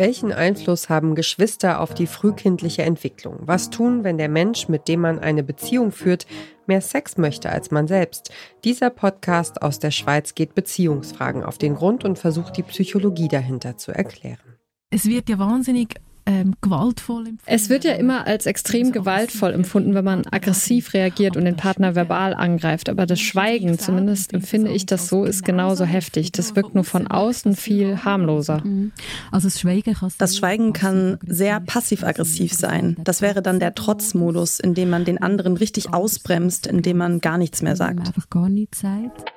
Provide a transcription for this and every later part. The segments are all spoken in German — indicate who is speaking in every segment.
Speaker 1: Welchen Einfluss haben Geschwister auf die frühkindliche Entwicklung? Was tun, wenn der Mensch, mit dem man eine Beziehung führt, mehr Sex möchte als man selbst? Dieser Podcast aus der Schweiz geht Beziehungsfragen auf den Grund und versucht die Psychologie dahinter zu erklären.
Speaker 2: Es wird ja wahnsinnig ähm, gewaltvoll empfunden.
Speaker 3: Es wird ja immer als extrem gewaltvoll empfunden, wenn man aggressiv reagiert und den Partner verbal angreift. Aber das Schweigen, zumindest empfinde ich das so, ist genauso heftig. Das wirkt nur von außen viel harmloser.
Speaker 2: Mhm. Also das Schweigen,
Speaker 4: das Schweigen kann sehr passiv-aggressiv sein. Das wäre dann der Trotzmodus, in dem man den anderen richtig ausbremst, indem man gar nichts mehr sagt.
Speaker 2: Einfach gar nichts sagt.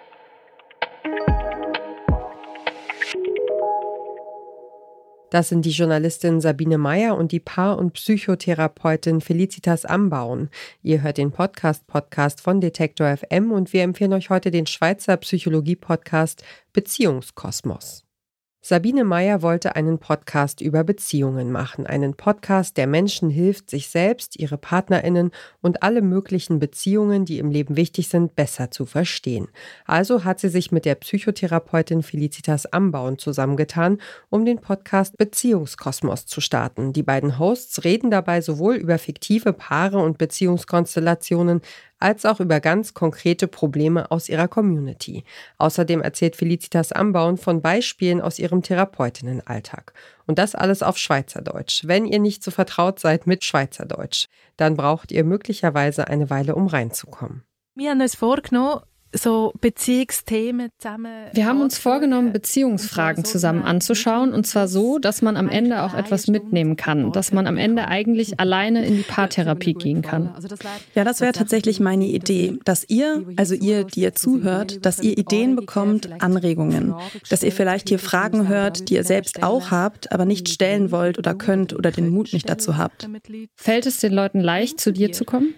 Speaker 1: Das sind die Journalistin Sabine Meyer und die Paar- und Psychotherapeutin Felicitas Ambauen. Ihr hört den Podcast-Podcast von Detektor FM und wir empfehlen euch heute den Schweizer Psychologie-Podcast Beziehungskosmos. Sabine Meyer wollte einen Podcast über Beziehungen machen, einen Podcast, der Menschen hilft, sich selbst, ihre Partnerinnen und alle möglichen Beziehungen, die im Leben wichtig sind, besser zu verstehen. Also hat sie sich mit der Psychotherapeutin Felicitas Ambauen zusammengetan, um den Podcast Beziehungskosmos zu starten. Die beiden Hosts reden dabei sowohl über fiktive Paare und Beziehungskonstellationen als auch über ganz konkrete Probleme aus ihrer Community. Außerdem erzählt Felicitas Ambauen von Beispielen aus ihrem Therapeutinnenalltag. Und das alles auf Schweizerdeutsch. Wenn ihr nicht so vertraut seid mit Schweizerdeutsch, dann braucht ihr möglicherweise eine Weile, um reinzukommen.
Speaker 2: Wir haben uns vorgenommen, so Beziehungsthemen zusammen.
Speaker 3: Wir haben uns vorgenommen, Beziehungsfragen zusammen anzuschauen und zwar so, dass man am Ende auch etwas mitnehmen kann, dass man am Ende eigentlich alleine in die Paartherapie gehen kann.
Speaker 4: Also ja, das wäre tatsächlich meine Idee, dass ihr, also ihr, die ihr zuhört, dass ihr Ideen bekommt, Anregungen, dass ihr vielleicht hier Fragen hört, die ihr selbst auch habt, aber nicht stellen wollt oder könnt oder den Mut nicht dazu habt.
Speaker 3: Fällt es den Leuten leicht, zu dir zu kommen?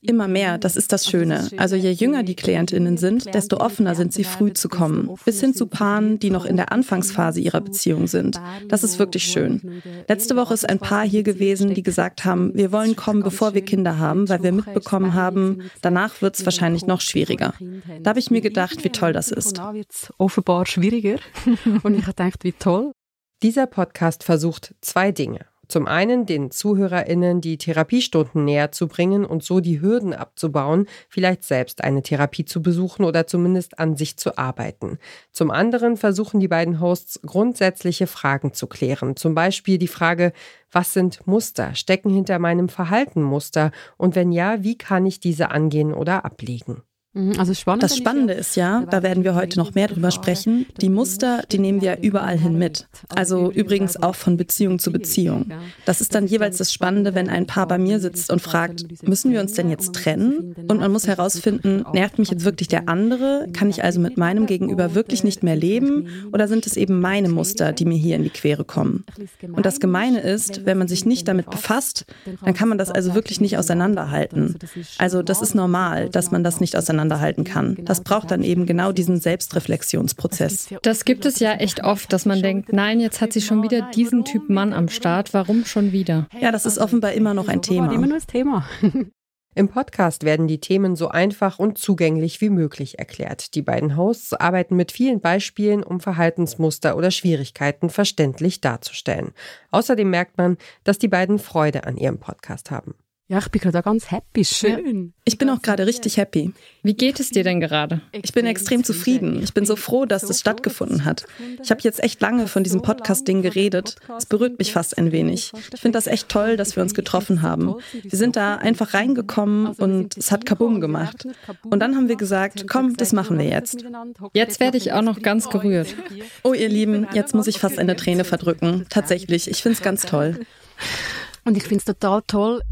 Speaker 4: Immer mehr, das ist das Schöne. Also je jünger die Klientinnen sind, desto offener sind sie früh zu kommen. Bis hin zu Paaren, die noch in der Anfangsphase ihrer Beziehung sind. Das ist wirklich schön. Letzte Woche ist ein Paar hier gewesen, die gesagt haben, wir wollen kommen, bevor wir Kinder haben, weil wir mitbekommen haben, danach wird es wahrscheinlich noch schwieriger. Da habe ich mir gedacht, wie toll das ist.
Speaker 2: Offenbar schwieriger. Und ich habe gedacht, wie toll.
Speaker 1: Dieser Podcast versucht zwei Dinge. Zum einen den ZuhörerInnen die Therapiestunden näher zu bringen und so die Hürden abzubauen, vielleicht selbst eine Therapie zu besuchen oder zumindest an sich zu arbeiten. Zum anderen versuchen die beiden Hosts grundsätzliche Fragen zu klären. Zum Beispiel die Frage, was sind Muster? Stecken hinter meinem Verhalten Muster? Und wenn ja, wie kann ich diese angehen oder ablegen?
Speaker 4: Mhm, also spannend das Spannende ist ja, da werden wir heute noch mehr drüber sprechen, die Muster, die nehmen wir überall hin mit. Also übrigens auch von Beziehung zu Beziehung. Das ist dann jeweils das Spannende, wenn ein Paar bei mir sitzt und fragt, müssen wir uns denn jetzt trennen? Und man muss herausfinden, nervt mich jetzt wirklich der andere? Kann ich also mit meinem Gegenüber wirklich nicht mehr leben? Oder sind es eben meine Muster, die mir hier in die Quere kommen? Und das Gemeine ist, wenn man sich nicht damit befasst, dann kann man das also wirklich nicht auseinanderhalten. Also das ist normal, dass man das nicht auseinanderhalten auseinanderhalten kann. Das braucht dann eben genau diesen Selbstreflexionsprozess.
Speaker 3: Das gibt es ja echt oft, dass man denkt, nein, jetzt hat sie schon wieder diesen Typ Mann am Start, warum schon wieder?
Speaker 4: Ja, das ist offenbar immer noch ein Thema.
Speaker 2: Immer nur das Thema.
Speaker 1: Im Podcast werden die Themen so einfach und zugänglich wie möglich erklärt. Die beiden Hosts arbeiten mit vielen Beispielen, um Verhaltensmuster oder Schwierigkeiten verständlich darzustellen. Außerdem merkt man, dass die beiden Freude an ihrem Podcast haben.
Speaker 2: Ja, ich bin gerade ganz happy. Schön.
Speaker 4: Ich bin auch gerade richtig happy.
Speaker 3: Wie geht es dir denn gerade?
Speaker 4: Ich bin extrem zufrieden. Ich bin so froh, dass das stattgefunden hat. Ich habe jetzt echt lange von diesem Podcast-Ding geredet. Es berührt mich fast ein wenig. Ich finde das echt toll, dass wir uns getroffen haben. Wir sind da einfach reingekommen und es hat Kabum gemacht. Und dann haben wir gesagt, komm, das machen wir jetzt.
Speaker 3: Jetzt werde ich auch noch ganz gerührt.
Speaker 4: Oh, ihr Lieben, jetzt muss ich fast eine Träne verdrücken. Tatsächlich, ich finde es ganz toll.
Speaker 2: Und ich finde es total toll.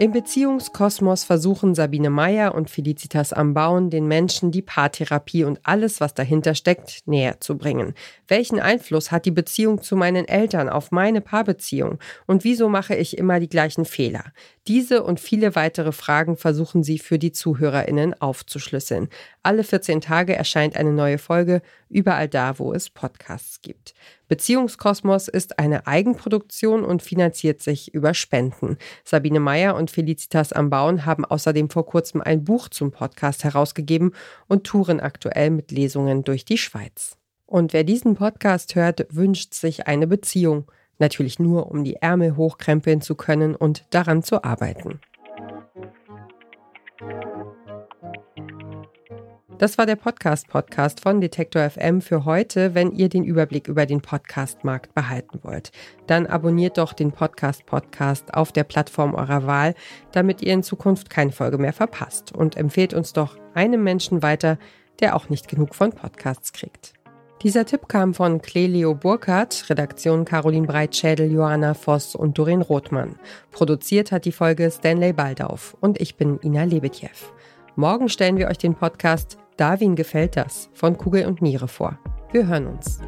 Speaker 1: Im Beziehungskosmos versuchen Sabine Meyer und Felicitas Ambauen den Menschen die Paartherapie und alles, was dahinter steckt, näher zu bringen. Welchen Einfluss hat die Beziehung zu meinen Eltern auf meine Paarbeziehung? Und wieso mache ich immer die gleichen Fehler? Diese und viele weitere Fragen versuchen sie für die ZuhörerInnen aufzuschlüsseln. Alle 14 Tage erscheint eine neue Folge, überall da, wo es Podcasts gibt. Beziehungskosmos ist eine Eigenproduktion und finanziert sich über Spenden. Sabine Meyer und Felicitas Ambauen haben außerdem vor kurzem ein Buch zum Podcast herausgegeben und touren aktuell mit Lesungen durch die Schweiz. Und wer diesen Podcast hört, wünscht sich eine Beziehung. Natürlich nur, um die Ärmel hochkrempeln zu können und daran zu arbeiten. Das war der Podcast-Podcast von Detektor FM für heute. Wenn ihr den Überblick über den Podcast-Markt behalten wollt, dann abonniert doch den Podcast-Podcast auf der Plattform eurer Wahl, damit ihr in Zukunft keine Folge mehr verpasst. Und empfehlt uns doch einem Menschen weiter, der auch nicht genug von Podcasts kriegt. Dieser Tipp kam von Clelio Burkhardt, Redaktion Caroline Breitschädel, Johanna Voss und Doreen Rothmann. Produziert hat die Folge Stanley Baldauf und ich bin Ina Lebetjew. Morgen stellen wir euch den Podcast Darwin gefällt das von Kugel und Niere vor. Wir hören uns.